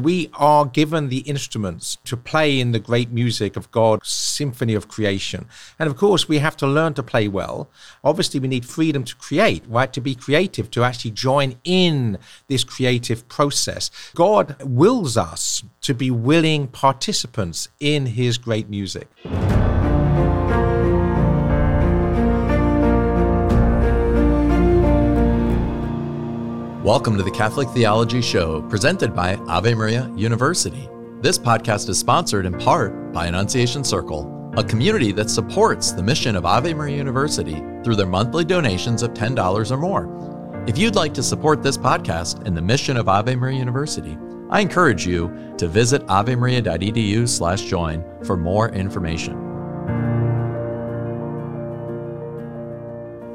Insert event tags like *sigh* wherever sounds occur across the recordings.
We are given the instruments to play in the great music of God's symphony of creation. And of course, we have to learn to play well. Obviously, we need freedom to create, right? To be creative, to actually join in this creative process. God wills us to be willing participants in his great music. Welcome to the Catholic Theology Show, presented by Ave Maria University. This podcast is sponsored in part by Annunciation Circle, a community that supports the mission of Ave Maria University through their monthly donations of $10 or more. If you'd like to support this podcast and the mission of Ave Maria University, I encourage you to visit avemaria.edu/join for more information.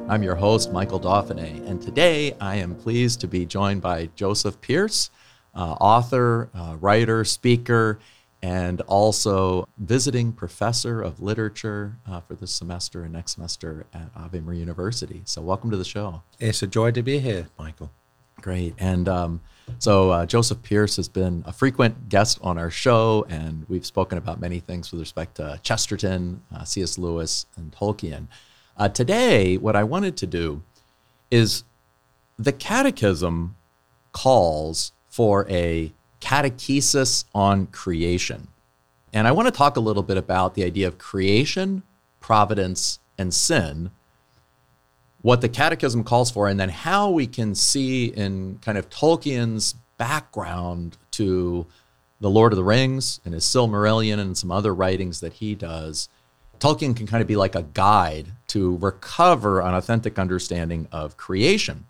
I'm your host, Michael Dauphinais, and today I am pleased to be joined by Joseph Pearce, uh, author, uh, writer, speaker, and also visiting professor of literature uh, for this semester and next semester at Ave Maria University. So, welcome to the show. It's a joy to be here, Michael. Great. And um, so, uh, Joseph Pearce has been a frequent guest on our show, and we've spoken about many things with respect to Chesterton, uh, C.S. Lewis, and Tolkien. Uh, today, what I wanted to do is the Catechism calls for a catechesis on creation. And I want to talk a little bit about the idea of creation, providence, and sin, what the Catechism calls for, and then how we can see in kind of Tolkien's background to The Lord of the Rings and his Silmarillion and some other writings that he does Tolkien can kind of be like a guide to recover an authentic understanding of creation.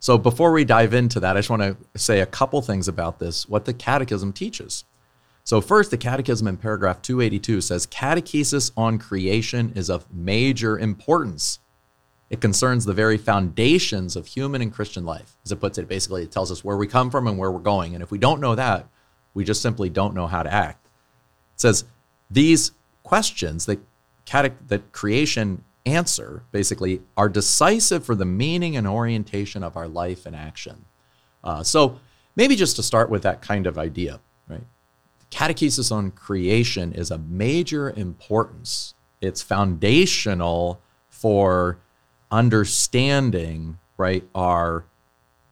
So before we dive into that, I just want to say a couple things about this, what the Catechism teaches. So, first, the Catechism in paragraph 282 says catechesis on creation is of major importance. It concerns the very foundations of human and Christian life. As it puts it, basically, it tells us where we come from and where we're going. And if we don't know that, we just simply don't know how to act. It says these questions that cate- that creation answer basically are decisive for the meaning and orientation of our life and action. Uh, so maybe just to start with that kind of idea, right? Catechesis on creation is a major importance. It's foundational for understanding, right, our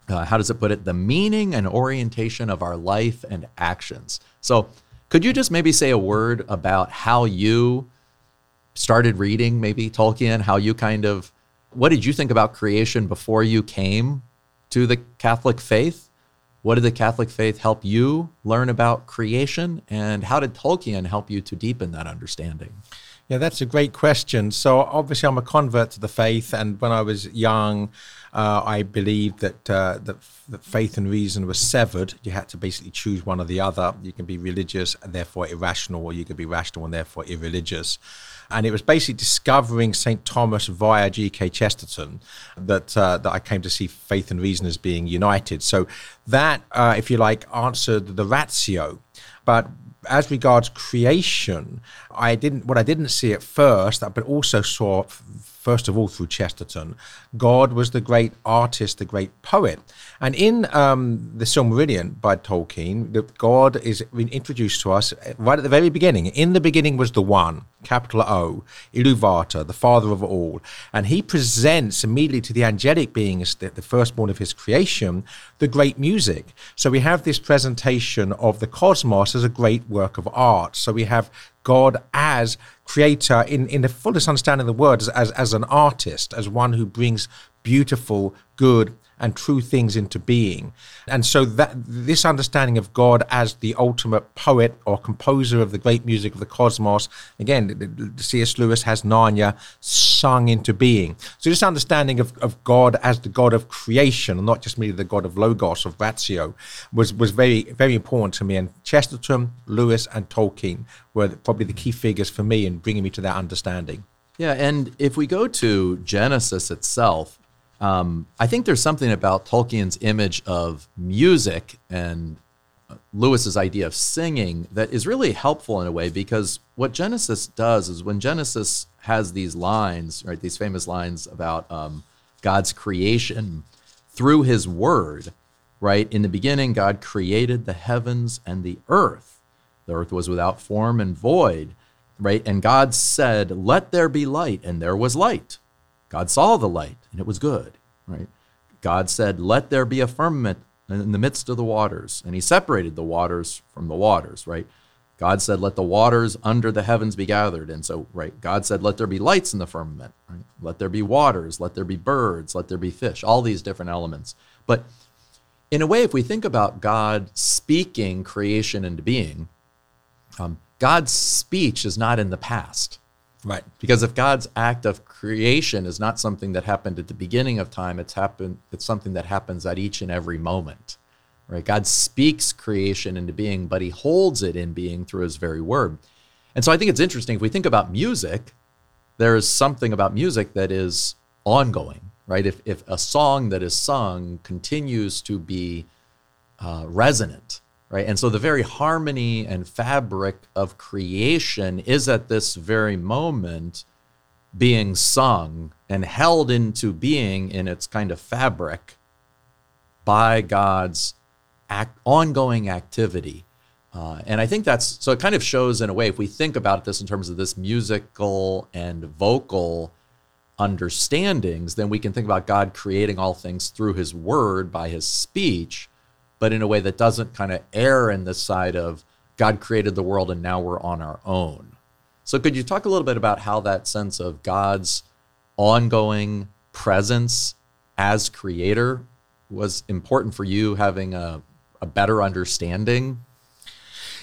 uh, how does it put it, the meaning and orientation of our life and actions. So, could you just maybe say a word about how you started reading maybe Tolkien, how you kind of what did you think about creation before you came to the Catholic faith? What did the Catholic faith help you learn about creation? And how did Tolkien help you to deepen that understanding? Yeah, that's a great question. So, obviously, I'm a convert to the faith, and when I was young, uh, I believed that, uh, that that faith and reason were severed. You had to basically choose one or the other. You can be religious and therefore irrational, or you could be rational and therefore irreligious. And it was basically discovering St. Thomas via G.K. Chesterton that uh, that I came to see faith and reason as being united. So that, uh, if you like, answered the ratio. But as regards creation, I didn't. What I didn't see at first, but also saw first of all through Chesterton, God was the great artist, the great poet. And in um, the Silmarillion by Tolkien, God is introduced to us right at the very beginning. In the beginning was the One, capital O, Iluvatar, the Father of all. And he presents immediately to the angelic beings, the, the firstborn of his creation, the great music. So we have this presentation of the cosmos as a great work of art. So we have God as creator in, in the fullest understanding of the word as, as, as an artist, as one who brings beautiful, good, and true things into being. And so that this understanding of God as the ultimate poet or composer of the great music of the cosmos, again, C.S. Lewis has Narnia sung into being. So this understanding of, of God as the God of creation, and not just merely the God of logos, of ratio, was, was very, very important to me. And Chesterton, Lewis, and Tolkien were probably the key figures for me in bringing me to that understanding. Yeah, and if we go to Genesis itself, um, I think there's something about Tolkien's image of music and Lewis's idea of singing that is really helpful in a way because what Genesis does is when Genesis has these lines, right, these famous lines about um, God's creation through His Word, right? In the beginning, God created the heavens and the earth. The earth was without form and void, right? And God said, Let there be light, and there was light. God saw the light, and it was good, right? God said, Let there be a firmament in the midst of the waters, and He separated the waters from the waters, right? God said, Let the waters under the heavens be gathered. And so, right, God said, Let there be lights in the firmament, right? Let there be waters, let there be birds, let there be fish, all these different elements. But in a way, if we think about God speaking creation into being, um, God's speech is not in the past. Right. Because if God's act of creation is not something that happened at the beginning of time, it's happened it's something that happens at each and every moment. Right? God speaks creation into being, but he holds it in being through his very word. And so I think it's interesting if we think about music, there is something about music that is ongoing, right? If if a song that is sung continues to be uh, resonant, right? And so the very harmony and fabric of creation is at this very moment being sung and held into being in its kind of fabric by God's act, ongoing activity. Uh, and I think that's so it kind of shows in a way, if we think about this in terms of this musical and vocal understandings, then we can think about God creating all things through his word by his speech but in a way that doesn't kind of err in the side of God created the world and now we're on our own. So, could you talk a little bit about how that sense of God's ongoing presence as creator was important for you having a, a better understanding?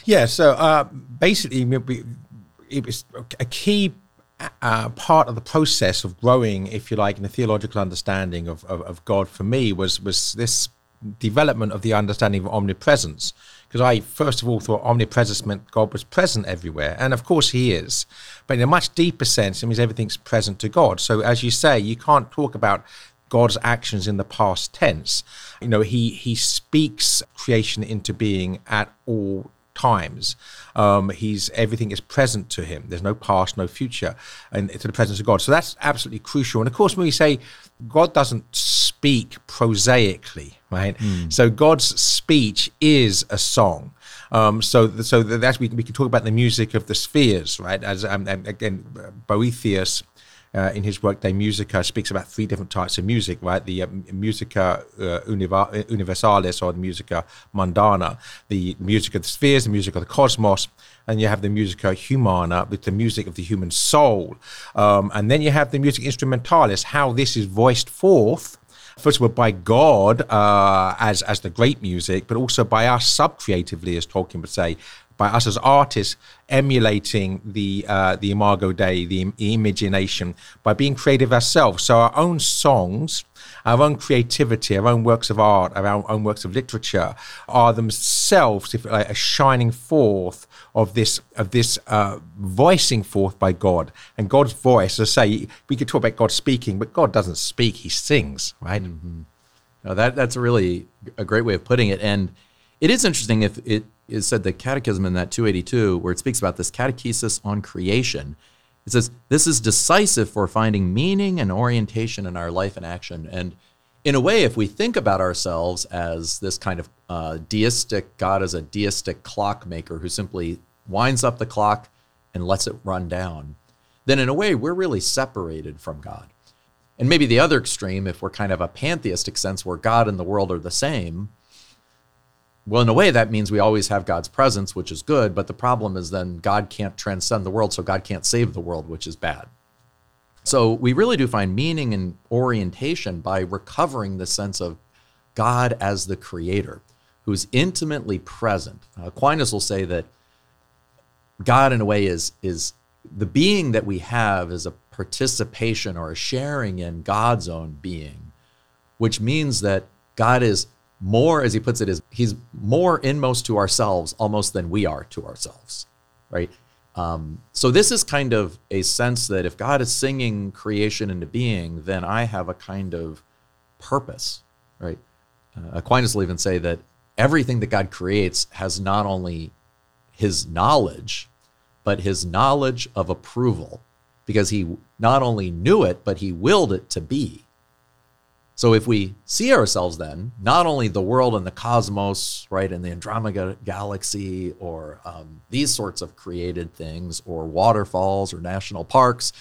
Yeah, so uh, basically, it was a key uh, part of the process of growing, if you like, in a theological understanding of, of, of God for me was was this development of the understanding of omnipresence. Because I, first of all, thought omnipresence meant God was present everywhere. And of course, He is. But in a much deeper sense, it means everything's present to God. So, as you say, you can't talk about God's actions in the past tense. You know, He, he speaks creation into being at all times. Um, he's everything is present to him. There's no past, no future, and to the presence of God. So that's absolutely crucial. And of course, when we say God doesn't speak prosaically, right? Mm. So God's speech is a song. Um, so, so that's we, we can talk about the music of the spheres, right? As um, again, Boethius uh, in his work De Musica speaks about three different types of music, right? The uh, musica uh, universalis or the musica mundana, the music of the spheres, the music of the cosmos, and you have the musica humana with the music of the human soul, um, and then you have the music instrumentalis, how this is voiced forth first of all by God uh, as as the great music, but also by us sub creatively, as Tolkien would say, by us as artists emulating the uh, the imago dei the imagination by being creative ourselves. So our own songs our own creativity our own works of art our own works of literature are themselves if a shining forth of this of this uh, voicing forth by god. And god's voice as i say we could talk about god speaking but god doesn't speak he sings right? Mm-hmm. that that's really a great way of putting it. And it is interesting if it is said the catechism in that 282 where it speaks about this catechesis on creation. It says this is decisive for finding meaning and orientation in our life and action. And in a way if we think about ourselves as this kind of uh, deistic god is a deistic clockmaker who simply winds up the clock and lets it run down then in a way we're really separated from god and maybe the other extreme if we're kind of a pantheistic sense where god and the world are the same well, in a way, that means we always have God's presence, which is good. But the problem is then God can't transcend the world, so God can't save the world, which is bad. So we really do find meaning and orientation by recovering the sense of God as the creator, who's intimately present. Aquinas will say that God, in a way, is, is the being that we have is a participation or a sharing in God's own being, which means that God is more, as he puts it, is he's more inmost to ourselves almost than we are to ourselves, right? Um, so this is kind of a sense that if God is singing creation into being, then I have a kind of purpose, right? Uh, Aquinas will even say that everything that God creates has not only his knowledge, but his knowledge of approval, because he not only knew it, but he willed it to be. So if we see ourselves then, not only the world and the cosmos, right, and the Andromeda galaxy, or um, these sorts of created things, or waterfalls, or national parks,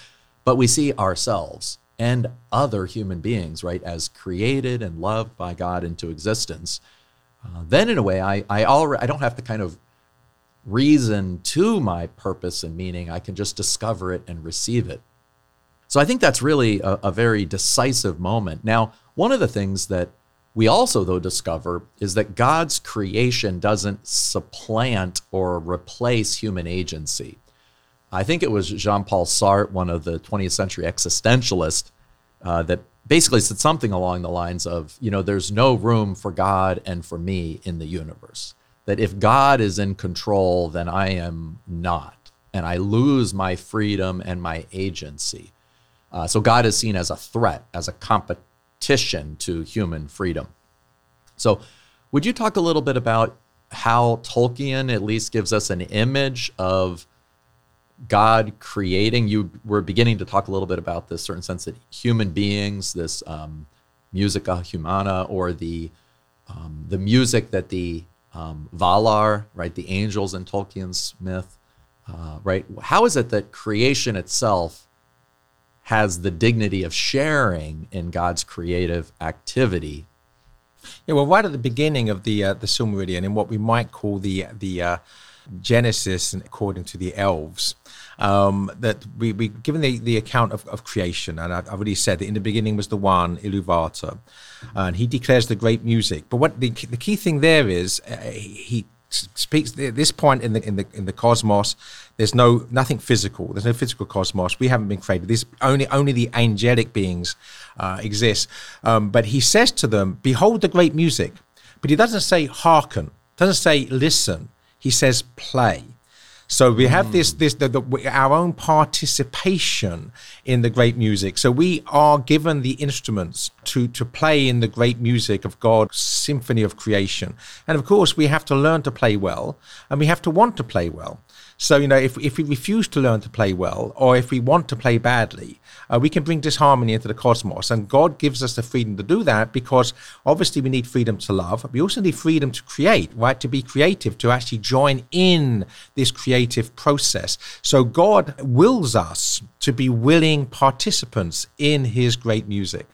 but we see ourselves and other human beings, right, as created and loved by God into existence. Uh, then, in a way, I I already I don't have to kind of reason to my purpose and meaning. I can just discover it and receive it. So I think that's really a, a very decisive moment. Now, one of the things that we also, though, discover is that God's creation doesn't supplant or replace human agency. I think it was Jean Paul Sartre, one of the 20th century existentialists, uh, that basically said something along the lines of, you know, there's no room for God and for me in the universe. That if God is in control, then I am not, and I lose my freedom and my agency. Uh, so God is seen as a threat, as a competition competition to human freedom. So, would you talk a little bit about how Tolkien at least gives us an image of God creating? You were beginning to talk a little bit about this certain sense that human beings, this um, musica humana, or the um, the music that the um, Valar, right, the angels in Tolkien's myth, uh, right? How is it that creation itself has the dignity of sharing in God's creative activity. Yeah, well, right at the beginning of the uh, the Silmarillion, in what we might call the the uh, Genesis, according to the elves, um, that we we given the, the account of, of creation, and I, have already said that in the beginning was the one Iluvatar, and he declares the great music. But what the the key thing there is, uh, he speaks at this point in the in the in the cosmos there's no nothing physical. There's no physical cosmos. We haven't been created. This only only the angelic beings uh, exist. Um, but he says to them behold the great music. But he doesn't say hearken. Doesn't say listen. He says play so we have hmm. this, this the, the, our own participation in the great music. So we are given the instruments to to play in the great music of God's symphony of creation. And of course, we have to learn to play well, and we have to want to play well. So, you know, if, if we refuse to learn to play well, or if we want to play badly, uh, we can bring disharmony into the cosmos. And God gives us the freedom to do that because obviously we need freedom to love. We also need freedom to create, right? To be creative, to actually join in this creative process. So God wills us to be willing participants in his great music.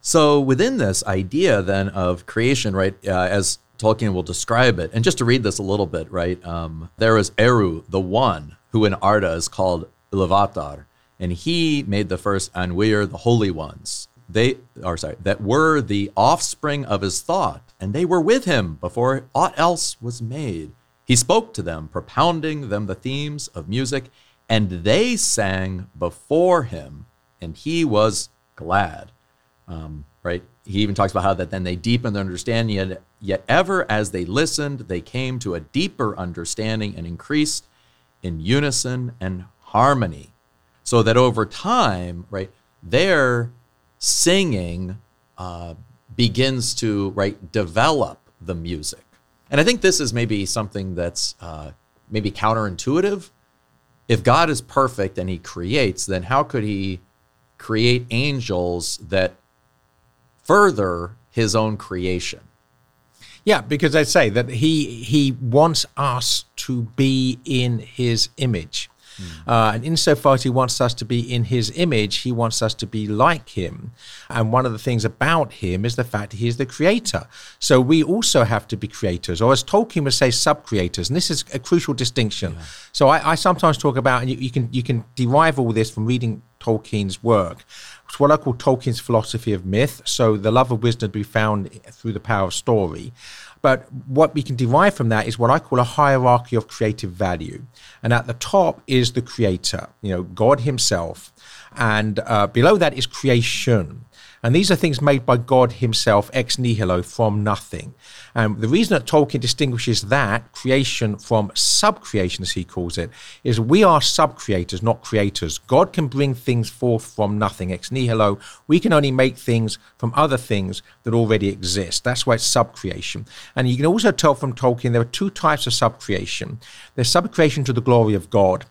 So within this idea then of creation, right, uh, as Tolkien will describe it. And just to read this a little bit, right? Um, there is Eru, the one, who in Arda is called Iluvatar, and he made the first Ainur, the holy ones. They are sorry, that were the offspring of his thought, and they were with him before aught else was made. He spoke to them, propounding them the themes of music, and they sang before him, and he was glad. Um, right? He even talks about how that then they deepened their understanding, yet, yet ever as they listened, they came to a deeper understanding and increased in unison and harmony. So that over time, right, their singing uh, begins to right develop the music. And I think this is maybe something that's uh, maybe counterintuitive. If God is perfect and He creates, then how could He create angels that further his own creation. Yeah, because I say that he he wants us to be in his image. Mm. Uh, and insofar as he wants us to be in his image, he wants us to be like him. And one of the things about him is the fact that he is the creator. So we also have to be creators, or as Tolkien would say, sub creators. And this is a crucial distinction. Yeah. So I, I, sometimes talk about, and you, you, can you can derive all this from reading Tolkien's work. It's what I call Tolkien's philosophy of myth. So the love of wisdom to be found through the power of story. But what we can derive from that is what I call a hierarchy of creative value. And at the top is the creator, you know, God Himself. And uh, below that is creation. And these are things made by God Himself ex nihilo from nothing. And the reason that Tolkien distinguishes that creation from sub-creation, as he calls it, is we are sub-creators, not creators. God can bring things forth from nothing, ex nihilo. We can only make things from other things that already exist. That's why it's sub-creation. And you can also tell from Tolkien there are two types of sub-creation. There's sub-creation to the glory of God,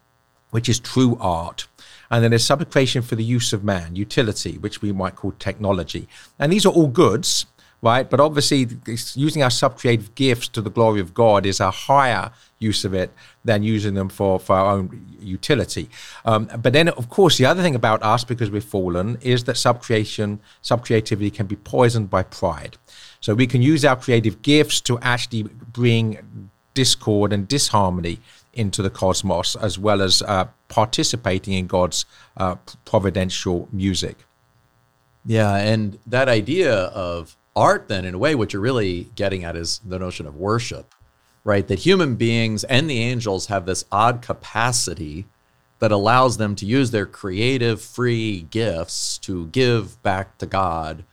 which is true art. And then there's subcreation for the use of man, utility, which we might call technology. And these are all goods, right? But obviously, using our subcreative gifts to the glory of God is a higher use of it than using them for, for our own utility. Um, but then, of course, the other thing about us, because we're fallen, is that subcreation, subcreativity can be poisoned by pride. So we can use our creative gifts to actually bring discord and disharmony into the cosmos, as well as uh, participating in God's uh, providential music. Yeah, and that idea of art, then, in a way, what you're really getting at is the notion of worship, right? That human beings and the angels have this odd capacity that allows them to use their creative, free gifts to give back to God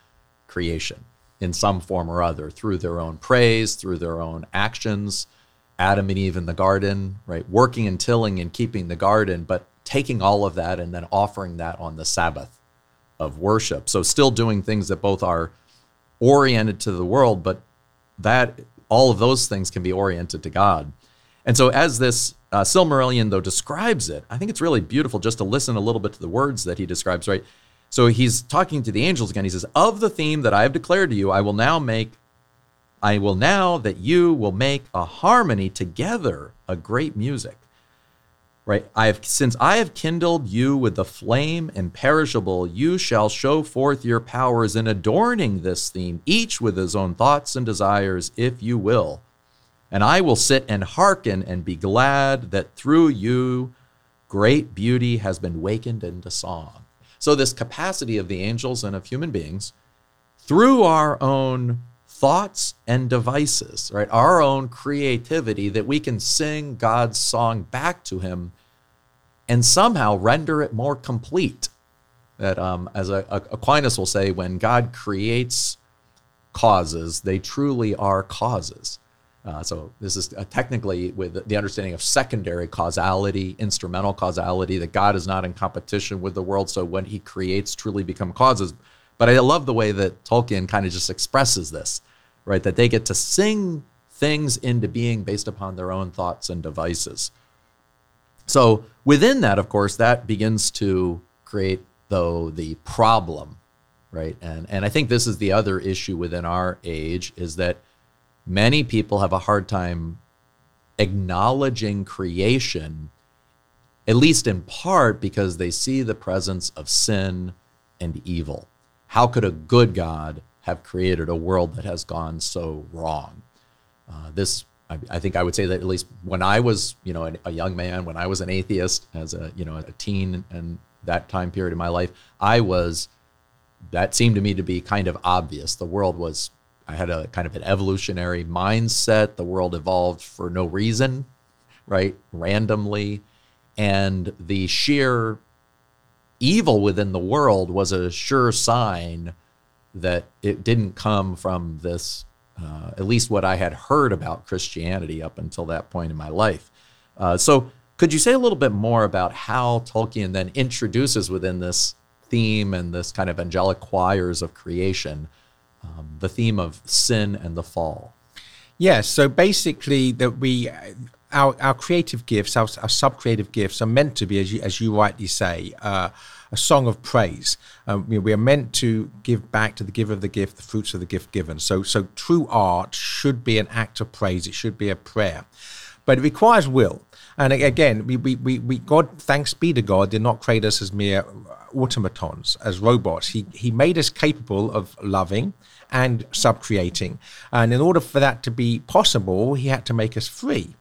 creation in some form or other through their own praise, through their own actions. Adam and Eve in the garden, right? Working and tilling and keeping the garden, but taking all of that and then offering that on the Sabbath of worship. So still doing things that both are oriented to the world, but that all of those things can be oriented to God. And so, as this uh, Silmarillion, though, describes it, I think it's really beautiful just to listen a little bit to the words that he describes, right? So, he's talking to the angels again. He says, Of the theme that I have declared to you, I will now make, I will now that you will make a harmony together, a great music. Right? I have since i have kindled you with the flame imperishable you shall show forth your powers in adorning this theme each with his own thoughts and desires if you will. And i will sit and hearken and be glad that through you great beauty has been wakened into song. So this capacity of the angels and of human beings through our own thoughts and devices, right? Our own creativity that we can sing God's song back to Him and somehow render it more complete. That, um, as a, Aquinas will say, when God creates causes, they truly are causes. Uh, so this is uh, technically with the understanding of secondary causality, instrumental causality, that God is not in competition with the world. So when He creates, truly become causes. But I love the way that Tolkien kind of just expresses this right? That they get to sing things into being based upon their own thoughts and devices. So within that, of course, that begins to create though the problem, right? And and I think this is the other issue within our age is that many people have a hard time acknowledging creation, at least in part because they see the presence of sin and evil. How could a good God have created a world that has gone so wrong. Uh, this, I, I, think, I would say that at least when I was, you know, a, a young man, when I was an atheist, as a, you know, a teen, and that time period in my life, I was. That seemed to me to be kind of obvious. The world was. I had a kind of an evolutionary mindset. The world evolved for no reason, right? Randomly, and the sheer evil within the world was a sure sign that it didn't come from this, uh, at least what I had heard about Christianity up until that point in my life. Uh, so, could you say a little bit more about how Tolkien then introduces within this theme and this kind of angelic choirs of creation um, the theme of sin and the fall? Yes. So basically, that we our our creative gifts, our, our sub creative gifts, are meant to be, as you as you rightly say. Uh, a song of praise. Um, we are meant to give back to the giver of the gift the fruits of the gift given. So, so true art should be an act of praise. It should be a prayer, but it requires will. And again, we, we, we, we God, thanks be to God, did not create us as mere automatons, as robots. He, he made us capable of loving and subcreating. And in order for that to be possible, he had to make us free.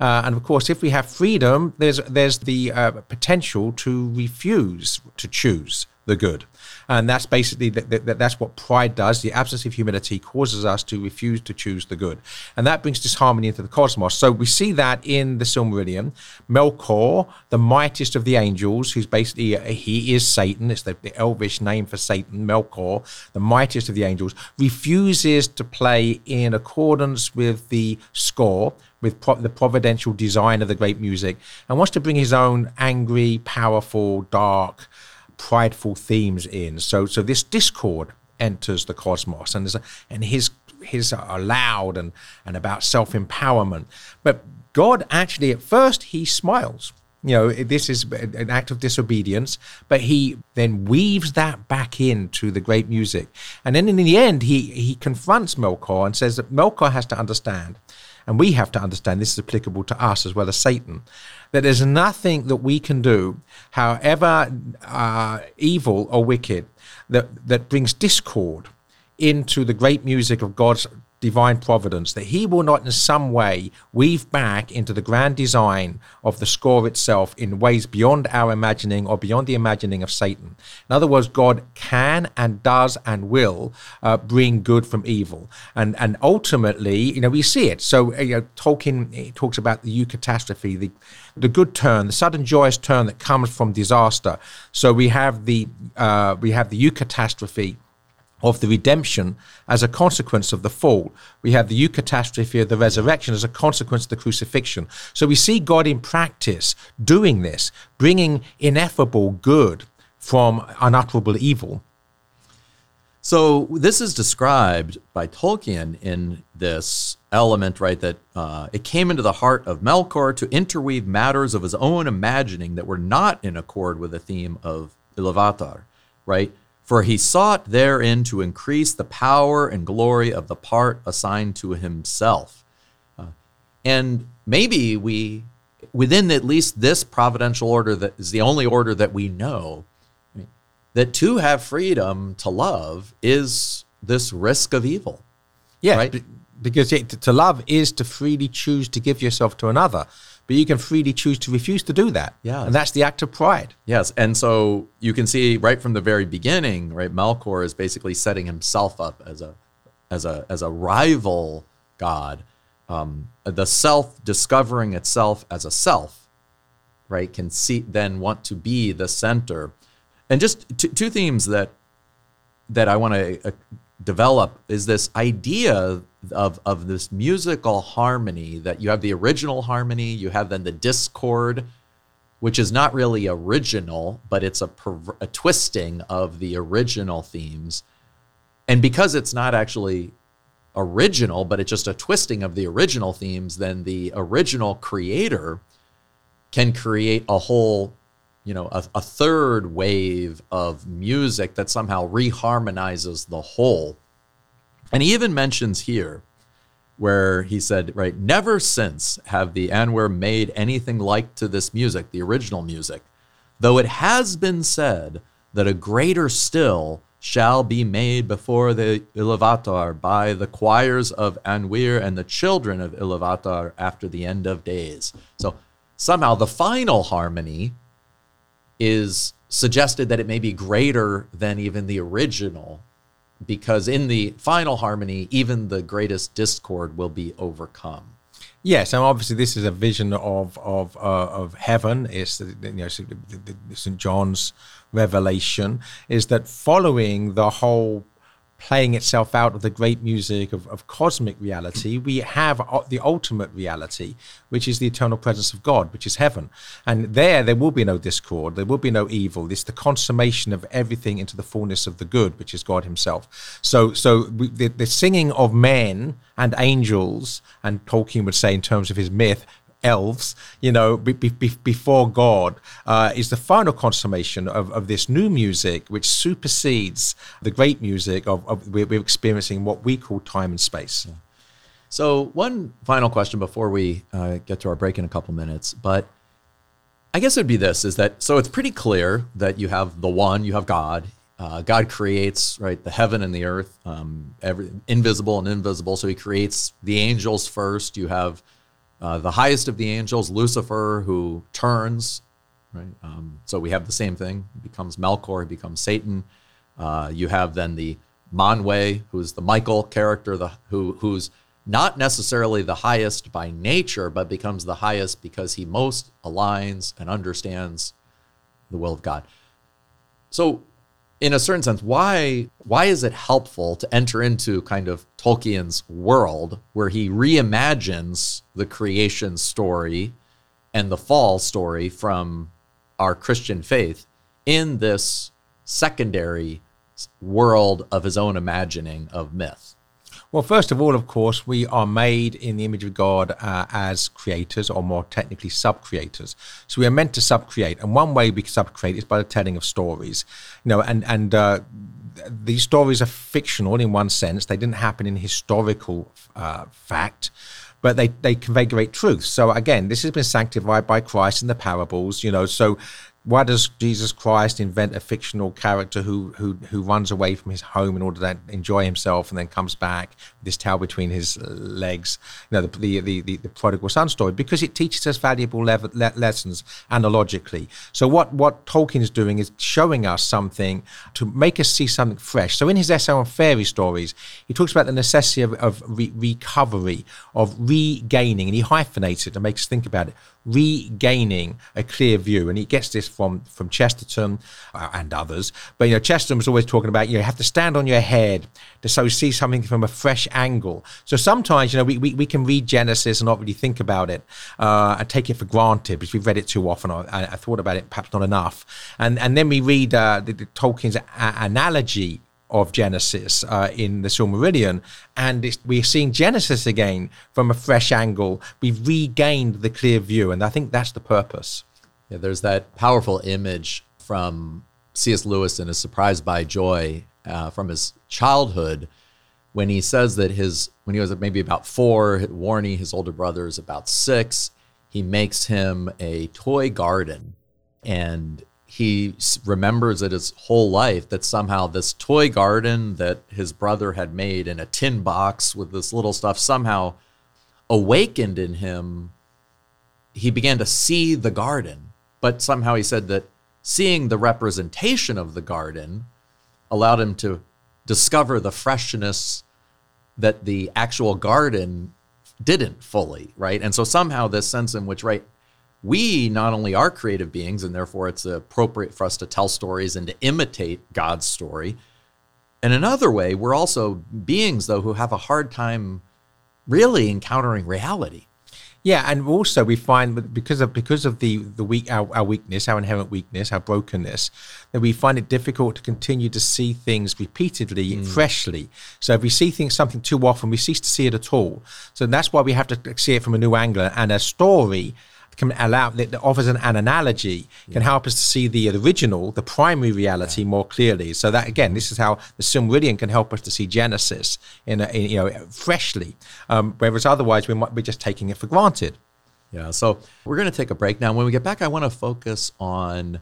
Uh, and of course, if we have freedom, there's there's the uh, potential to refuse to choose the good, and that's basically that's what pride does. The absence of humility causes us to refuse to choose the good, and that brings disharmony into the cosmos. So we see that in the Silmarillion. Melkor, the mightiest of the angels, who's basically uh, he is Satan. It's the, the elvish name for Satan. Melkor, the mightiest of the angels, refuses to play in accordance with the score with pro- the providential design of the great music and wants to bring his own angry, powerful, dark, prideful themes in. So, so this discord enters the cosmos, and a, and his his are loud and and about self empowerment. But God actually, at first, he smiles. You know, this is an act of disobedience, but he then weaves that back into the great music. And then in the end, he, he confronts Melkor and says that Melkor has to understand, and we have to understand this is applicable to us as well as Satan, that there's nothing that we can do, however uh, evil or wicked, that, that brings discord into the great music of God's divine providence, that he will not in some way weave back into the grand design of the score itself in ways beyond our imagining or beyond the imagining of Satan. In other words, God can and does and will uh, bring good from evil. And, and ultimately, you know, we see it. So, uh, you know, Tolkien talks about the eucatastrophe, the, the good turn, the sudden joyous turn that comes from disaster. So we have the, uh, we have the eucatastrophe of the redemption as a consequence of the fall. We have the eucatastrophe of the resurrection as a consequence of the crucifixion. So we see God in practice doing this, bringing ineffable good from unutterable evil. So this is described by Tolkien in this element, right? That uh, it came into the heart of Melkor to interweave matters of his own imagining that were not in accord with the theme of Iluvatar, right? For he sought therein to increase the power and glory of the part assigned to himself. Uh, and maybe we, within at least this providential order that is the only order that we know, that to have freedom to love is this risk of evil. Yeah, right? because to love is to freely choose to give yourself to another but you can freely choose to refuse to do that. Yeah. And that's the act of pride. Yes. And so you can see right from the very beginning, right, Melkor is basically setting himself up as a as a as a rival god. Um, the self discovering itself as a self, right, can see then want to be the center. And just t- two themes that that I want to uh, develop is this idea of, of this musical harmony that you have the original harmony, you have then the discord, which is not really original, but it's a, a twisting of the original themes. And because it's not actually original, but it's just a twisting of the original themes, then the original creator can create a whole, you know, a, a third wave of music that somehow reharmonizes the whole. And he even mentions here where he said, right, never since have the Ainur made anything like to this music, the original music, though it has been said that a greater still shall be made before the Iluvatar by the choirs of Ainur and the children of Iluvatar after the end of days. So somehow the final harmony is suggested that it may be greater than even the original because in the final harmony, even the greatest discord will be overcome. Yes, and obviously this is a vision of of uh, of heaven. It's you know St. John's revelation is that following the whole playing itself out of the great music of, of cosmic reality, we have the ultimate reality, which is the eternal presence of God, which is heaven. And there, there will be no discord, there will be no evil. It's the consummation of everything into the fullness of the good, which is God Himself. So, so we, the, the singing of men and angels, and Tolkien would say in terms of his myth, elves, you know, be, be, before God, uh, is the final consummation of, of this new music, which supersedes the great music of, of we're, we're, experiencing what we call time and space. Yeah. So, one final question before we uh, get to our break in a couple minutes, but I guess it would be this: is that so? It's pretty clear that you have the one, you have God. Uh, God creates right the heaven and the earth, um, every invisible and invisible. So He creates the angels first. You have uh, the highest of the angels, Lucifer, who turns, right? Um, so we have the same thing. He becomes Melkor, he becomes Satan. Uh, you have then the Manwe, who's the Michael character, the, who, who's not necessarily the highest by nature, but becomes the highest because he most aligns and understands the will of God. So in a certain sense, why why is it helpful to enter into kind of Tolkien's world where he reimagines the creation story and the fall story from our Christian faith in this secondary world of his own imagining of myth? Well, first of all, of course, we are made in the image of God uh, as creators, or more technically, sub creators. So we are meant to sub create. And one way we sub create is by the telling of stories. You know, and, and, uh, these stories are fictional in one sense. They didn't happen in historical uh, fact, but they, they convey great truth. So again, this has been sanctified by Christ in the parables, you know. So why does Jesus Christ invent a fictional character who who who runs away from his home in order to enjoy himself and then comes back with his tail between his legs? You know, the the the, the, prodigal son story because it teaches us valuable le- le- lessons analogically. So what what is doing is showing us something to make us see something fresh. So in his essay on fairy stories, he talks about the necessity of, of re- recovery, of regaining, and he hyphenates it to make us think about it regaining a clear view. And he gets this from from Chesterton uh, and others. But you know, Chesterton was always talking about you, know, you have to stand on your head to so see something from a fresh angle. So sometimes you know we, we, we can read Genesis and not really think about it uh, and take it for granted because we've read it too often. I, I thought about it perhaps not enough. And and then we read uh, the, the Tolkien's a- analogy of Genesis uh, in the Silmarillion, and we're seeing Genesis again from a fresh angle. We've regained the clear view, and I think that's the purpose. Yeah, there's that powerful image from C.S. Lewis in *A Surprised by Joy* uh, from his childhood, when he says that his when he was maybe about four, Warnie, his older brother, is about six. He makes him a toy garden, and he remembers it his whole life that somehow this toy garden that his brother had made in a tin box with this little stuff somehow awakened in him. He began to see the garden, but somehow he said that seeing the representation of the garden allowed him to discover the freshness that the actual garden didn't fully, right? And so somehow this sense in which, right, we not only are creative beings, and therefore it's appropriate for us to tell stories and to imitate God's story. In another way, we're also beings, though, who have a hard time really encountering reality. Yeah, and also we find because of because of the the weak our, our, weakness, our inherent weakness, our brokenness, that we find it difficult to continue to see things repeatedly, mm. freshly. So if we see things something too often, we cease to see it at all. So that's why we have to see it from a new angle. And a story can allow that offers an, an analogy can yeah. help us to see the, original, the primary reality yeah. more clearly. So that again, this is how the Silmarillion can help us to see Genesis in, a, in you know freshly, um, whereas otherwise we might be just taking it for granted. Yeah. So we're going to take a break now. When we get back, I want to focus on.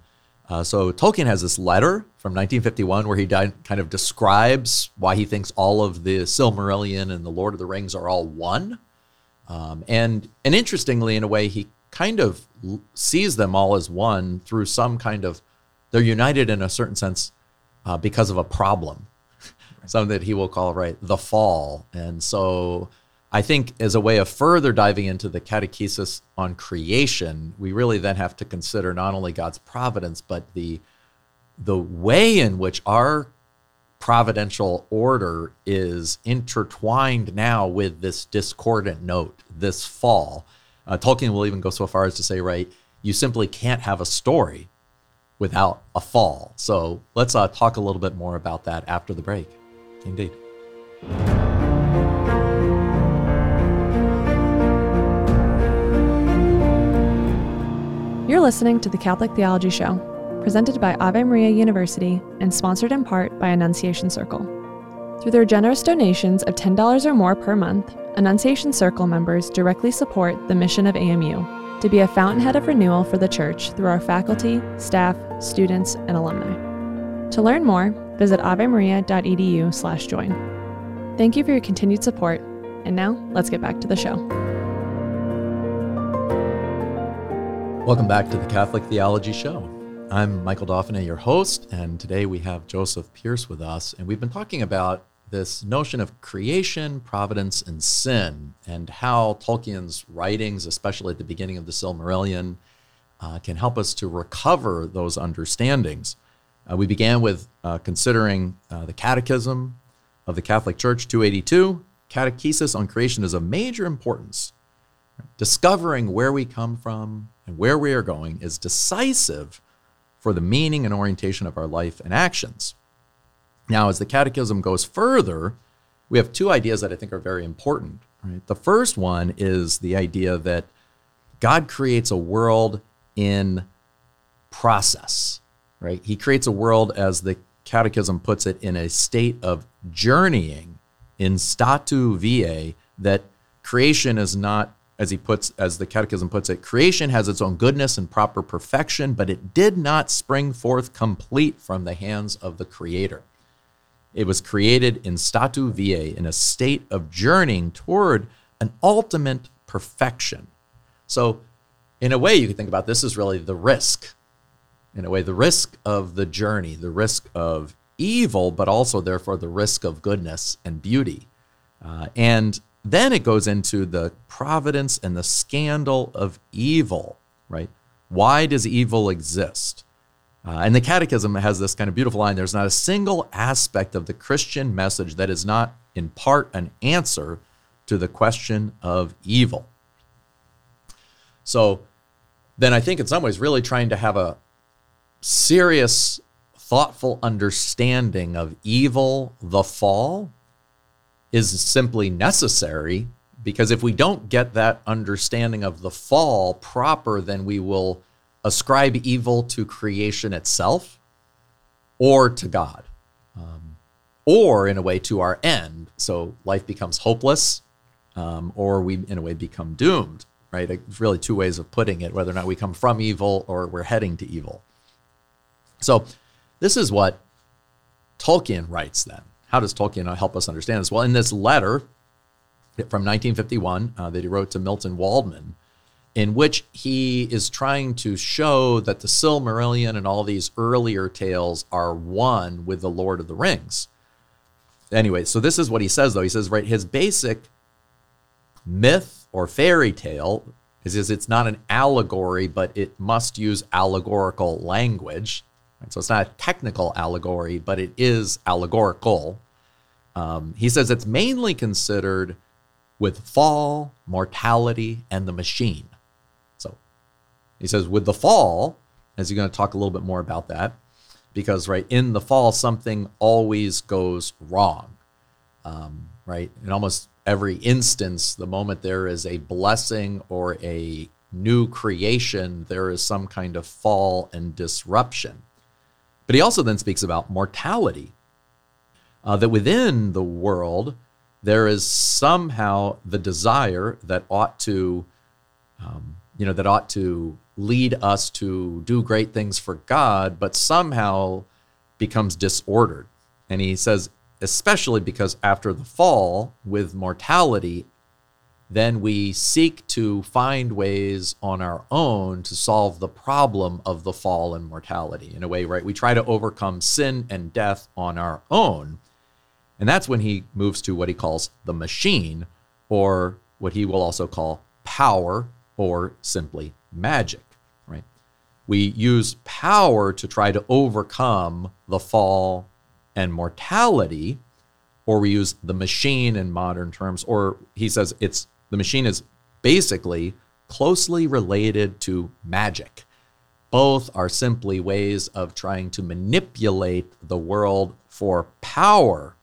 Uh, so Tolkien has this letter from 1951 where he kind of describes why he thinks all of the Silmarillion and the Lord of the Rings are all one. Um, and and interestingly, in a way, he kind of sees them all as one through some kind of they're united in a certain sense uh, because of a problem. Something that he will call right the fall. And so i think as a way of further diving into the catechesis on creation we really then have to consider not only god's providence but the the way in which our providential order is intertwined now with this discordant note this fall uh, Tolkien will even go so far as to say, right, you simply can't have a story without a fall. So let's uh, talk a little bit more about that after the break. Indeed. You're listening to the Catholic Theology Show, presented by Ave Maria University and sponsored in part by Annunciation Circle. Through their generous donations of $10 or more per month, Annunciation Circle members directly support the mission of AMU to be a fountainhead of renewal for the Church through our faculty, staff, students, and alumni. To learn more, visit avemaria.edu/join. Thank you for your continued support, and now let's get back to the show. Welcome back to the Catholic Theology Show. I'm Michael Dauphinais, your host, and today we have Joseph Pearce with us, and we've been talking about this notion of creation, providence, and sin, and how Tolkien's writings, especially at the beginning of the Silmarillion, uh, can help us to recover those understandings. Uh, we began with uh, considering uh, the Catechism of the Catholic Church 282. Catechesis on creation is of major importance. Discovering where we come from and where we are going is decisive for the meaning and orientation of our life and actions. Now, as the Catechism goes further, we have two ideas that I think are very important. Right? The first one is the idea that God creates a world in process, right? He creates a world, as the Catechism puts it, in a state of journeying in statu viae, that creation is not, as he puts, as the Catechism puts it, creation has its own goodness and proper perfection, but it did not spring forth complete from the hands of the Creator. It was created in statu viae, in a state of journeying toward an ultimate perfection. So, in a way, you could think about this as really the risk. In a way, the risk of the journey, the risk of evil, but also, therefore, the risk of goodness and beauty. Uh, and then it goes into the providence and the scandal of evil, right? Why does evil exist? Uh, and the Catechism has this kind of beautiful line there's not a single aspect of the Christian message that is not, in part, an answer to the question of evil. So, then I think in some ways, really trying to have a serious, thoughtful understanding of evil, the fall, is simply necessary because if we don't get that understanding of the fall proper, then we will ascribe evil to creation itself or to God, um, or in a way to our end. So life becomes hopeless, um, or we, in a way, become doomed, right? It's really two ways of putting it whether or not we come from evil or we're heading to evil. So this is what Tolkien writes then. How does Tolkien help us understand this? Well, in this letter from 1951 uh, that he wrote to Milton Waldman, in which he is trying to show that the Silmarillion and all these earlier tales are one with the Lord of the Rings. Anyway, so this is what he says, though. He says, right, his basic myth or fairy tale is, is it's not an allegory, but it must use allegorical language. So it's not a technical allegory, but it is allegorical. Um, he says it's mainly considered with fall, mortality, and the machine. He says, with the fall, as he's going to talk a little bit more about that, because right in the fall, something always goes wrong. Um, right? In almost every instance, the moment there is a blessing or a new creation, there is some kind of fall and disruption. But he also then speaks about mortality, uh, that within the world, there is somehow the desire that ought to, um, you know, that ought to lead us to do great things for God, but somehow becomes disordered. And he says, especially because after the fall with mortality, then we seek to find ways on our own to solve the problem of the fall and mortality. In a way, right? We try to overcome sin and death on our own. And that's when he moves to what he calls the machine, or what he will also call power, or simply magic, right? We use power to try to overcome the fall and mortality, or we use the machine in modern terms, or he says it's the machine is basically closely related to magic. Both are simply ways of trying to manipulate the world for power.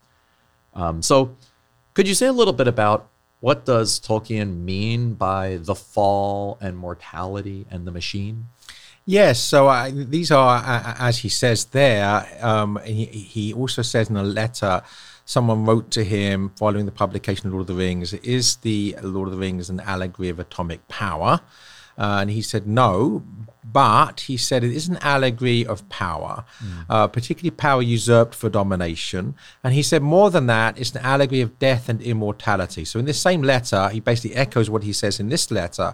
Um, so, could you say a little bit about what does Tolkien mean by the fall and mortality and the machine? Yes, so these are, as he says there, um, he, he also says in a letter someone wrote to him following the publication of Lord of the Rings, is the Lord of the Rings an allegory of atomic power? Uh, and he said no, but he said it is an allegory of power, mm. uh, particularly power usurped for domination. And he said more than that, it's an allegory of death and immortality. So in this same letter, he basically echoes what he says in this letter.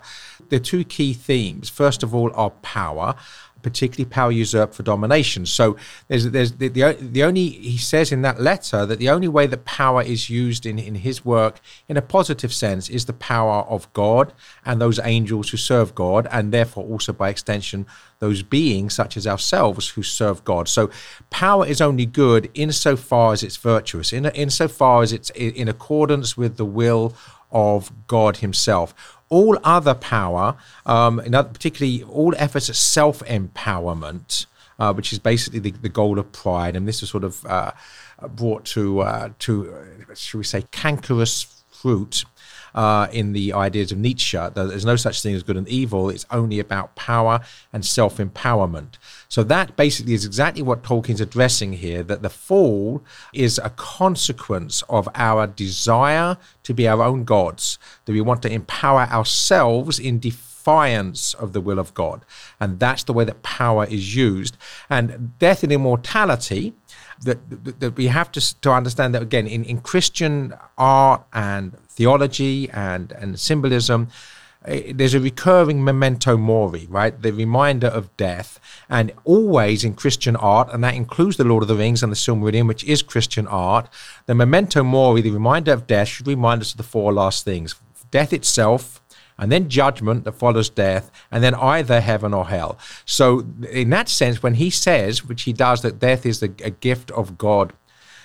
The two key themes, first of all, are power particularly power usurped for domination. So there's there's the, the, the only he says in that letter that the only way that power is used in, in his work in a positive sense is the power of God and those angels who serve God, and therefore also by extension those beings such as ourselves who serve God. So power is only good insofar as it's virtuous, in insofar as it's in accordance with the will of God Himself all other power, um, particularly all efforts at self empowerment, uh, which is basically the, the goal of pride. And this is sort of uh, brought to, uh, to uh, should we say, cankerous fruit uh, in the ideas of Nietzsche there's no such thing as good and evil. It's only about power and self empowerment. So that basically is exactly what Tolkien's addressing here that the fall is a consequence of our desire to be our own gods, that we want to empower ourselves in defiance of the will of God. And that's the way that power is used. And death and immortality that, that, that we have to, to understand that again in, in Christian art and theology and, and symbolism, Eh, there's a recurring memento mori, right? The reminder of death. And always in Christian art, and that includes the Lord of the Rings and the Silmarillion, which is Christian art, the memento mori, the reminder of death, should remind us of the four last things death itself, and then judgment that follows death, and then either heaven or hell. So, in that sense, when he says, which he does, that death is a, a gift of God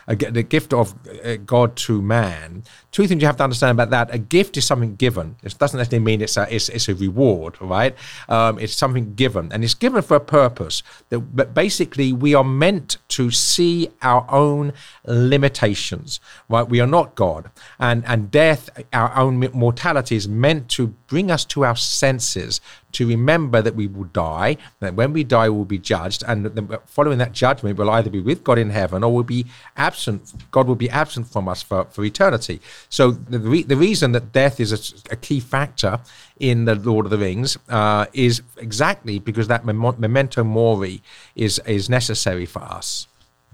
the gift of uh, God to man. Two things you have to understand about that: a gift is something given. It doesn't necessarily mean it's a it's, it's a reward, right? Um, it's something given, and it's given for a purpose. That, but basically, we are meant to see our own limitations, right? We are not God, and and death, our own mortality, is meant to bring us to our senses, to remember that we will die, that when we die, we'll be judged, and following that judgment, we'll either be with God in heaven or we'll be absent. God will be absent from us for, for eternity. So the, re- the reason that death is a, a, key factor in the Lord of the Rings uh, is exactly because that mem- memento mori is is necessary for us.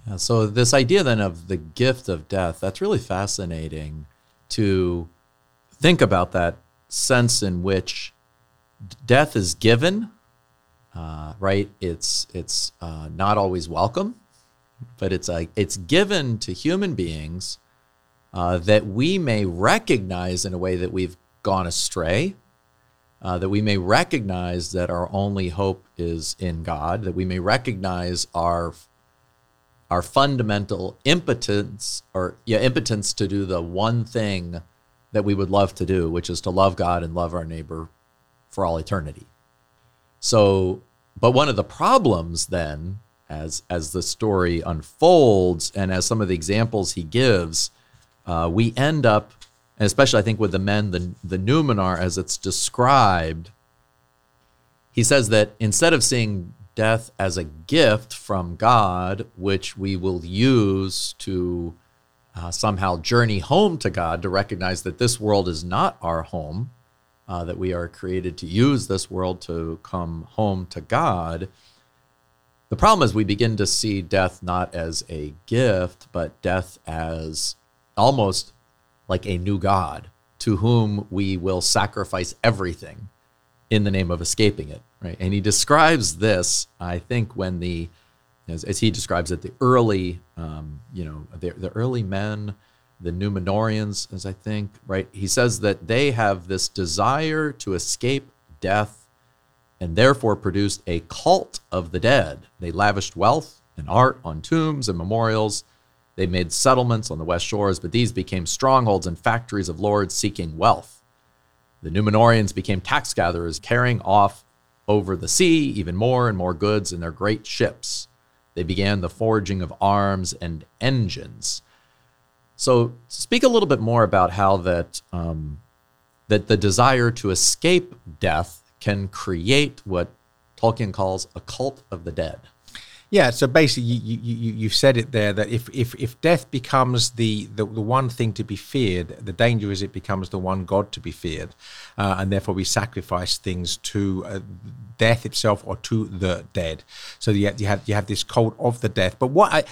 Yeah, so this idea then of the gift of death, that's really fascinating to think about that sense in which death is given, uh, right? It's it's uh, not always welcome, but it's a, it's given to human beings uh, that we may recognize in a way that we've gone astray, uh, that we may recognize that our only hope is in God, that we may recognize our our fundamental impotence or yeah impotence to do the one thing that we would love to do, which is to love God and love our neighbor for all eternity. So, but one of the problems then, as as the story unfolds and as some of the examples he gives, uh, we end up, and especially I think with the men, the the Numenor as it's described, he says that instead of seeing death as a gift from God, which we will use to uh, somehow journey home to God to recognize that this world is not our home, uh, that we are created to use this world to come home to God. The problem is we begin to see death not as a gift, but death as almost like a new God to whom we will sacrifice everything in the name of escaping it. Right, and he describes this, I think, when the as, as he describes it, the early, um, you know, the, the early men the Numenoreans, as I think, right? He says that they have this desire to escape death and therefore produced a cult of the dead. They lavished wealth and art on tombs and memorials. They made settlements on the west shores, but these became strongholds and factories of lords seeking wealth. The Numenoreans became tax gatherers, carrying off over the sea even more and more goods in their great ships. They began the forging of arms and engines. So, speak a little bit more about how that um, that the desire to escape death can create what Tolkien calls a cult of the dead. Yeah, so basically, you, you, you said it there that if, if, if death becomes the, the, the one thing to be feared, the danger is it becomes the one God to be feared. Uh, and therefore, we sacrifice things to uh, death itself or to the dead. So you have, you have, you have this cult of the death. But what I,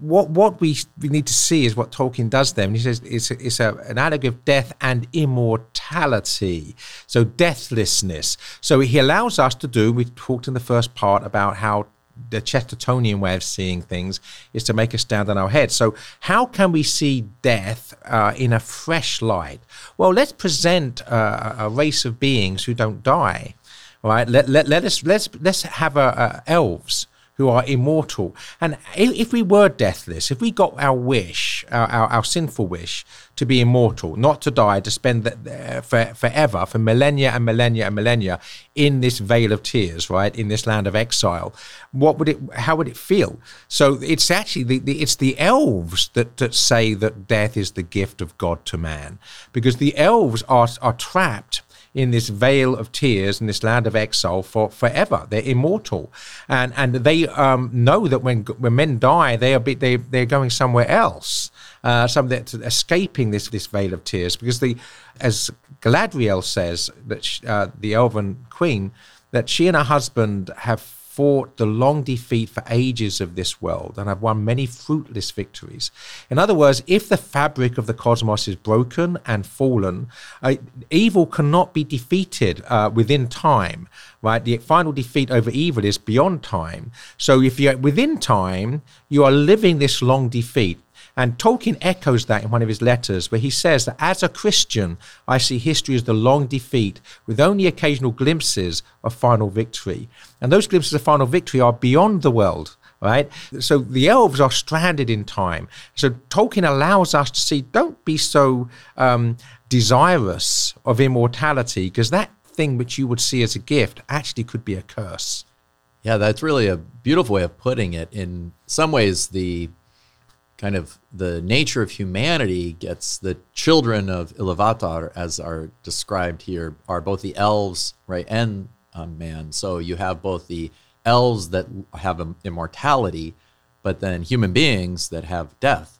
what what we, we need to see is what Tolkien does there. And he says it's, a, it's a, an allegory of death and immortality. So deathlessness. So he allows us to do, we talked in the first part about how the Chestertonian way of seeing things is to make us stand on our head. So, how can we see death uh, in a fresh light? Well, let's present uh, a race of beings who don't die. Right? Let, let, let us let's let's have a, a elves who are immortal. And if we were deathless, if we got our wish, our, our, our sinful wish to be immortal, not to die, to spend the, for, forever, for millennia and millennia and millennia in this vale of tears, right, in this land of exile, what would it? How would it feel? So it's actually the, the it's the elves that, that say that death is the gift of God to man, because the elves are are trapped in this vale of tears in this land of exile for forever. They're immortal, and and they um, know that when when men die, they are they they're going somewhere else. Uh, some that escaping this this vale of tears because the as Galadriel says that she, uh, the elven queen that she and her husband have fought the long defeat for ages of this world and have won many fruitless victories. In other words, if the fabric of the cosmos is broken and fallen, uh, evil cannot be defeated uh, within time. Right, the final defeat over evil is beyond time. So, if you're within time, you are living this long defeat. And Tolkien echoes that in one of his letters, where he says that as a Christian, I see history as the long defeat with only occasional glimpses of final victory. And those glimpses of final victory are beyond the world right? So the elves are stranded in time. So Tolkien allows us to see don't be so um, desirous of immortality, because that thing which you would see as a gift actually could be a curse. Yeah, that's really a beautiful way of putting it. In some ways, the kind of the nature of humanity gets the children of Ilúvatar, as are described here, are both the elves, right, and um, man. So you have both the elves that have immortality, but then human beings that have death.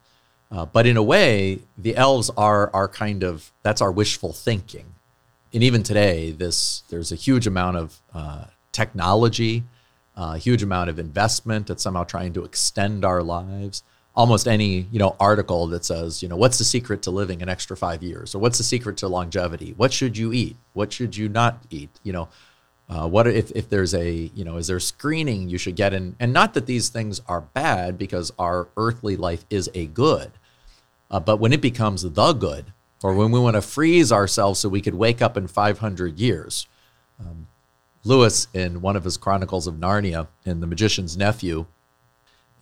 Uh, but in a way, the elves are our kind of that's our wishful thinking, and even today, this there's a huge amount of uh, technology, a uh, huge amount of investment that's somehow trying to extend our lives almost any you know article that says you know what's the secret to living an extra five years? Or what's the secret to longevity? What should you eat? What should you not eat? You know uh, what if, if there's a you know is there screening you should get in? And not that these things are bad because our earthly life is a good uh, but when it becomes the good or when we want to freeze ourselves so we could wake up in 500 years um, lewis in one of his chronicles of narnia in the magician's nephew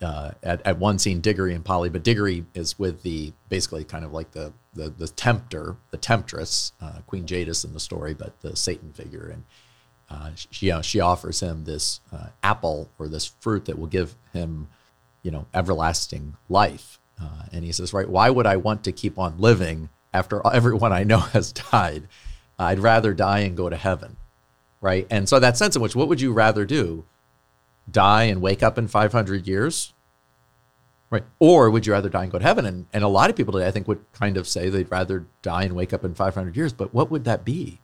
uh, at, at one scene Diggory and Polly, but Diggory is with the basically kind of like the the, the tempter, the temptress, uh, Queen Jadis in the story, but the Satan figure, and uh, she she offers him this uh, apple or this fruit that will give him, you know, everlasting life, uh, and he says, right, why would I want to keep on living after *laughs* everyone I know has died? I'd rather die and go to heaven, right? And so that sense in which, what would you rather do? Die and wake up in 500 years? Right. Or would you rather die and go to heaven? And, and a lot of people today, I think, would kind of say they'd rather die and wake up in 500 years. But what would that be?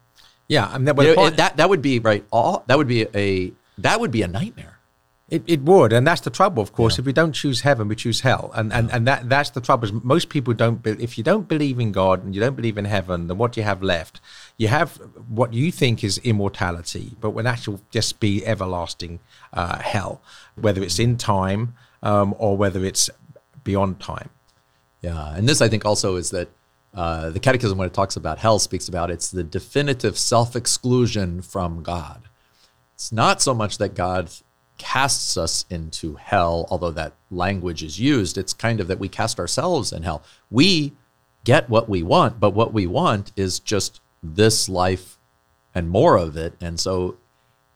Yeah, I mean, that, you know, that, that would be right. All that would be a that would be a nightmare. It, it would, and that's the trouble. Of course, yeah. if we don't choose heaven, we choose hell, and and, and that that's the trouble. Is most people don't. If you don't believe in God and you don't believe in heaven, then what do you have left? You have what you think is immortality, but when actual just be everlasting uh, hell, whether it's in time um, or whether it's beyond time. Yeah, and this I think also is that uh, the Catechism, when it talks about hell, speaks about it's the definitive self exclusion from God. It's not so much that God casts us into hell, although that language is used. It's kind of that we cast ourselves in hell. We get what we want, but what we want is just this life and more of it. And so,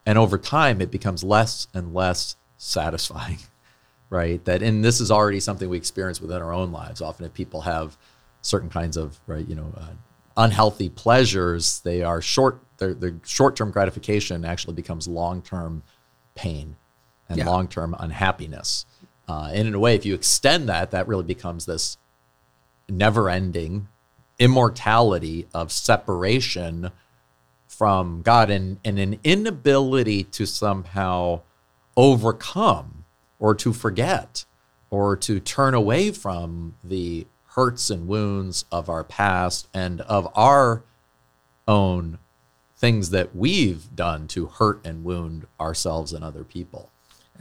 and over time, it becomes less and less satisfying, *laughs* right? That, and this is already something we experience within our own lives. Often, if people have certain kinds of, right, you know, uh, unhealthy pleasures, they are short, their short term gratification actually becomes long term pain and yeah. long term unhappiness. Uh, and in a way, if you extend that, that really becomes this never ending immortality of separation from God and, and an inability to somehow overcome or to forget or to turn away from the hurts and wounds of our past and of our own things that we've done to hurt and wound ourselves and other people.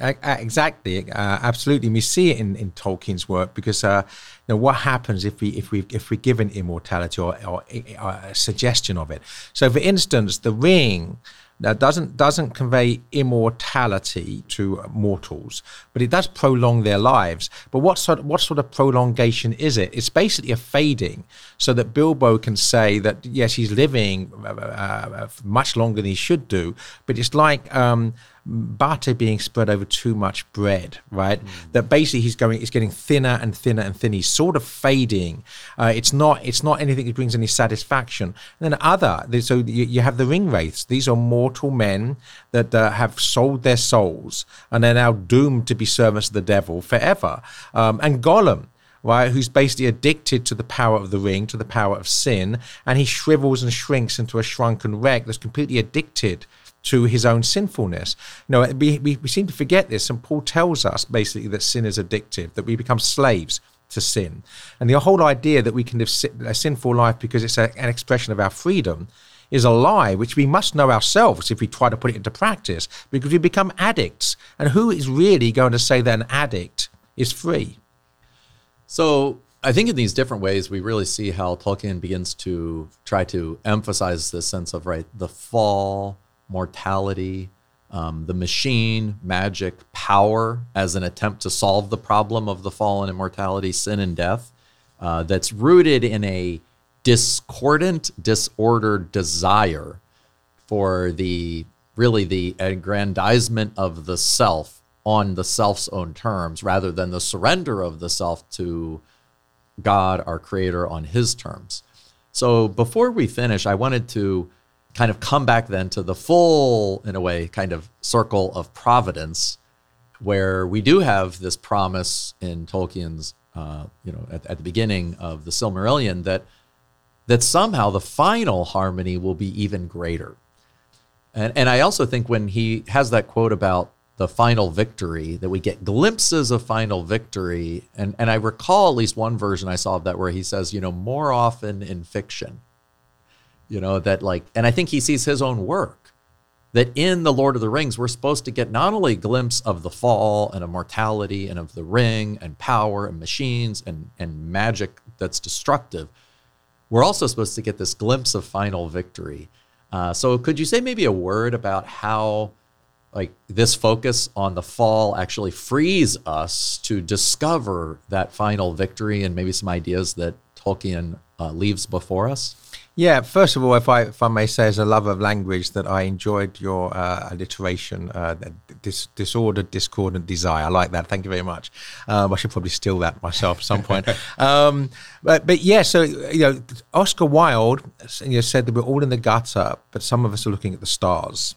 Exactly, uh, absolutely. We see it in, in Tolkien's work because uh, you know, what happens if we if we if we given immortality or, or, or, a suggestion of it. So, for instance, the ring Now, doesn't doesn't convey immortality to mortals, but it does prolong their lives. But what sort what sort of prolongation is it? It's basically a fading, so that Bilbo can say that yes, he's living uh, uh, much longer than he should do. But it's like um, butter being spread over too much bread, right? Mm. That basically he's going, it's getting thinner and thinner and thinner. He's sort of fading. Uh, it's not, it's not anything that brings any satisfaction. And then other, so you, you have the ring wraiths. These are mortal men that uh, have sold their souls and they're now doomed to be servants of the devil forever. Um, and Gollum right, who's basically addicted to the power of the ring, to the power of sin, and he shrivels and shrinks into a shrunken wreck that's completely addicted to his own sinfulness. Know, we, we, we seem to forget this, and Paul tells us basically that sin is addictive, that we become slaves to sin. And the whole idea that we can live a sinful life because it's a, an expression of our freedom is a lie, which we must know ourselves if we try to put it into practice, because we become addicts. And who is really going to say that an addict is free? So I think in these different ways, we really see how Tolkien begins to try to emphasize this sense of right the fall, mortality, um, the machine, magic, power as an attempt to solve the problem of the fallen immortality, sin, and death. Uh, that's rooted in a discordant, disordered desire for the really the aggrandizement of the self on the self's own terms rather than the surrender of the self to God, our creator, on his terms. So before we finish, I wanted to kind of come back then to the full, in a way, kind of circle of providence, where we do have this promise in Tolkien's, uh, you know, at, at the beginning of the Silmarillion that that somehow the final harmony will be even greater. And, and I also think when he has that quote about the final victory, that we get glimpses of final victory. And, and I recall at least one version I saw of that where he says, you know, more often in fiction you know that like and i think he sees his own work that in the lord of the rings we're supposed to get not only a glimpse of the fall and of mortality and of the ring and power and machines and and magic that's destructive we're also supposed to get this glimpse of final victory. Uh, so could you say maybe a word about how like this focus on the fall actually frees us to discover that final victory and maybe some ideas that tolkien uh, leaves before us yeah, first of all, if I if I may say, as a lover of language, that I enjoyed your uh, alliteration, uh, dis- disordered, discordant desire. I like that. Thank you very much. Um, I should probably steal that myself at some point. *laughs* um, but but yeah, so you know, Oscar Wilde you know, said that we're all in the gutter, but some of us are looking at the stars.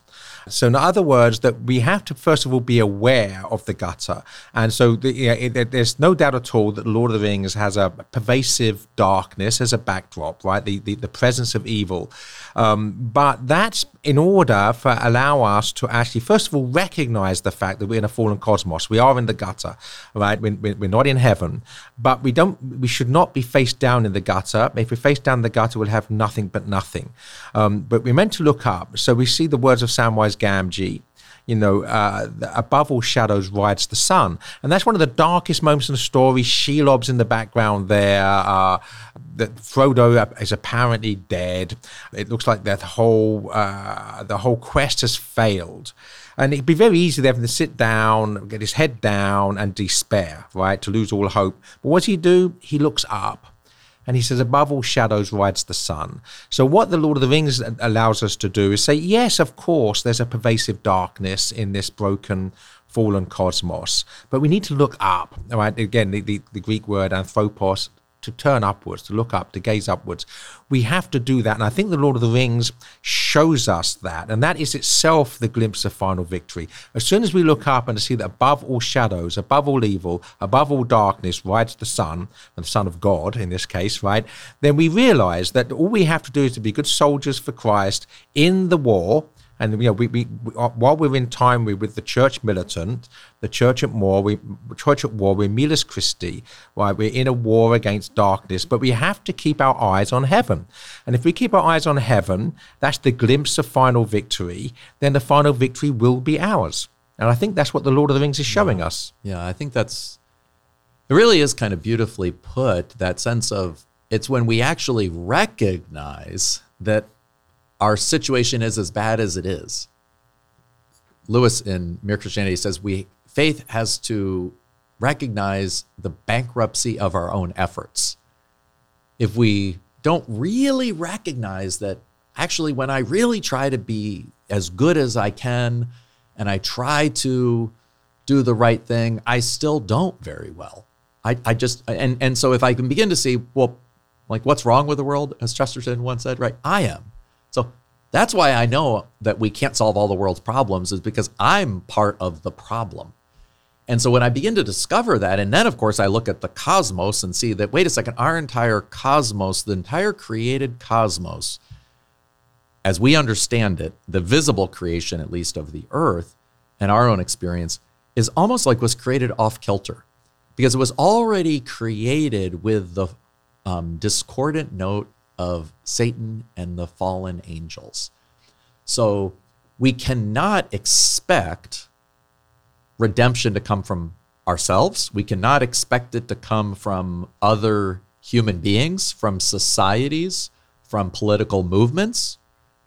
So, in other words, that we have to first of all be aware of the gutter, and so the, you know, it, there's no doubt at all that Lord of the Rings has a pervasive darkness as a backdrop, right? The the, the presence of evil, um, but that's in order for allow us to actually first of all recognize the fact that we're in a fallen cosmos. We are in the gutter, right? We're, we're not in heaven, but we don't. We should not be face down in the gutter. If we face down the gutter, we'll have nothing but nothing. Um, but we're meant to look up. So we see the words of Samwise Gamgee you know, uh, above all shadows rides the sun. And that's one of the darkest moments in the story. Shelob's in the background there. Uh, that Frodo is apparently dead. It looks like that whole uh, the whole quest has failed. And it'd be very easy for him to sit down, get his head down, and despair, right? To lose all hope. But what does he do? He looks up and he says, above all shadows rides the sun. So, what the Lord of the Rings allows us to do is say, yes, of course, there's a pervasive darkness in this broken, fallen cosmos, but we need to look up. All right, again, the, the, the Greek word anthropos to turn upwards, to look up, to gaze upwards. We have to do that. And I think the Lord of the Rings shows us that. And that is itself the glimpse of final victory. As soon as we look up and see that above all shadows, above all evil, above all darkness rides the sun, and the Son of God in this case, right? Then we realize that all we have to do is to be good soldiers for Christ in the war and you know, we, we, we, uh, while we're in time, we're with the church militant, the church at war, we church at war, we're Miles Christi, right? We're in a war against darkness, but we have to keep our eyes on heaven. And if we keep our eyes on heaven, that's the glimpse of final victory, then the final victory will be ours. And I think that's what the Lord of the Rings is showing yeah. us. Yeah, I think that's it really is kind of beautifully put, that sense of it's when we actually recognize that our situation is as bad as it is. Lewis in Mere Christianity says we faith has to recognize the bankruptcy of our own efforts. If we don't really recognize that actually when I really try to be as good as I can and I try to do the right thing, I still don't very well. I, I just and and so if I can begin to see, well, like what's wrong with the world, as Chesterton once said, right? I am. So that's why I know that we can't solve all the world's problems, is because I'm part of the problem. And so when I begin to discover that, and then of course I look at the cosmos and see that, wait a second, our entire cosmos, the entire created cosmos, as we understand it, the visible creation, at least of the earth and our own experience, is almost like was created off kilter because it was already created with the um, discordant note of Satan and the fallen angels. So we cannot expect redemption to come from ourselves. We cannot expect it to come from other human beings, from societies, from political movements.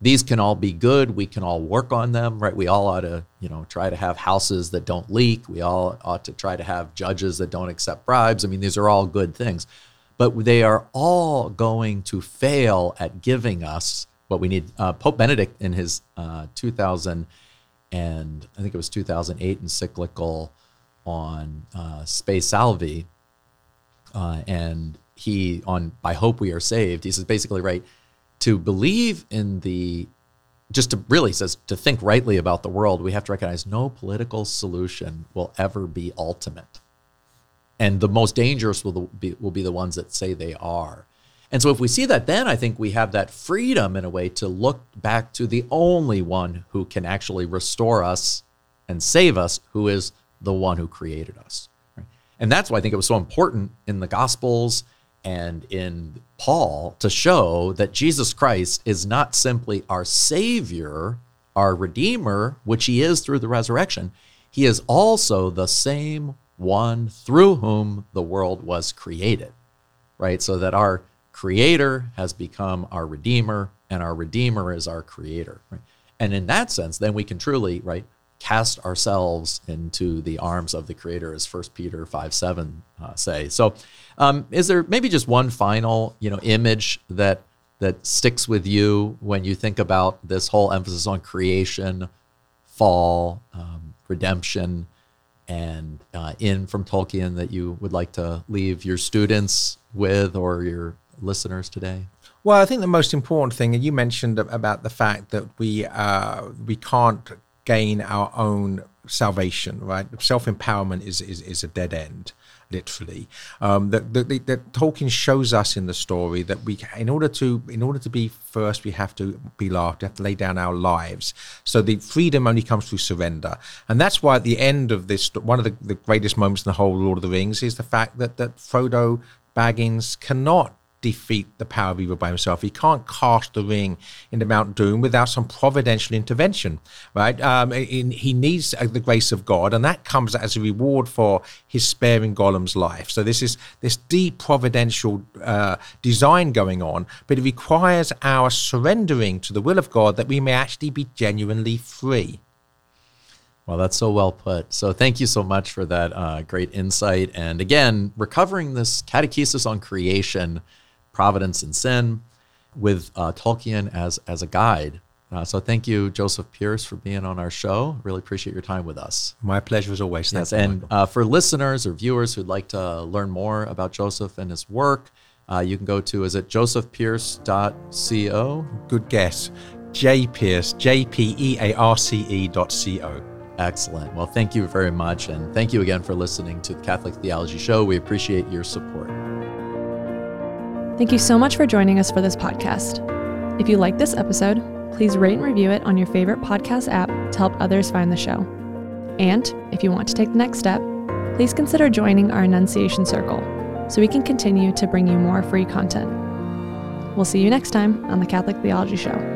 These can all be good. We can all work on them, right? We all ought to, you know, try to have houses that don't leak. We all ought to try to have judges that don't accept bribes. I mean, these are all good things but they are all going to fail at giving us what we need. Uh, Pope Benedict, in his uh, 2000 and I think it was 2008 encyclical on uh, Spe Salvi, uh, and he on by hope we are saved. He says basically right to believe in the just to really says to think rightly about the world, we have to recognize no political solution will ever be ultimate and the most dangerous will be, will be the ones that say they are. And so if we see that, then I think we have that freedom in a way to look back to the only one who can actually restore us and save us, who is the one who created us. And that's why I think it was so important in the Gospels and in Paul to show that Jesus Christ is not simply our Savior, our Redeemer, which He is through the resurrection. He is also the same one through whom the world was created, right? So that our creator has become our redeemer and our redeemer is our creator, right? And in that sense, then we can truly, right, cast ourselves into the arms of the creator as 1 Peter 5 7 uh, say. So um, is there maybe just one final, you know, image that that sticks with you when you think about this whole emphasis on creation, fall, um, redemption, and uh, in from Tolkien that you would like to leave your students with or your listeners today? Well, I think the most important thing, and you mentioned about the fact that we uh, we can't gain our own salvation, right? Self empowerment is, is is a dead end literally. Um, that, that, that Tolkien shows us in the story that we, in order to, in order to be first, we have to be loved. We have to lay down our lives. So the freedom only comes through surrender, and that's why at the end of this, one of the, the greatest moments in the whole Lord of the Rings is the fact that that Frodo Baggins cannot defeat the power of evil by himself. He can't cast the ring into Mount Doom without some providential intervention, right? Um, in, he needs uh, the grace of God, and that comes as a reward for his sparing Gollum's life. So this is this deep providential uh, design going on, but it requires our surrendering to the will of God that we may actually be genuinely free. Well, that's so well put. So, thank you so much for that uh, great insight. And again, recovering this catechesis on creation providence and sin with uh, Tolkien as, as a guide. Uh, so thank you, Joseph Pearce, for being on our show. Really appreciate your time with us. My pleasure as always. Yes, and uh, for listeners or viewers who'd like to learn more about Joseph and his work, uh, you can go to is it josephpearce.co? Good guess. J Pearce, J P E A R C E dot C O. Excellent. Well, thank you very much. And thank you again for listening to the Catholic Theology Show. We appreciate your support. Thank you so much for joining us for this podcast. If you like this episode, please rate and review it on your favorite podcast app to help others find the show. And if you want to take the next step, please consider joining our Annunciation Circle so we can continue to bring you more free content. We'll see you next time on the Catholic Theology Show.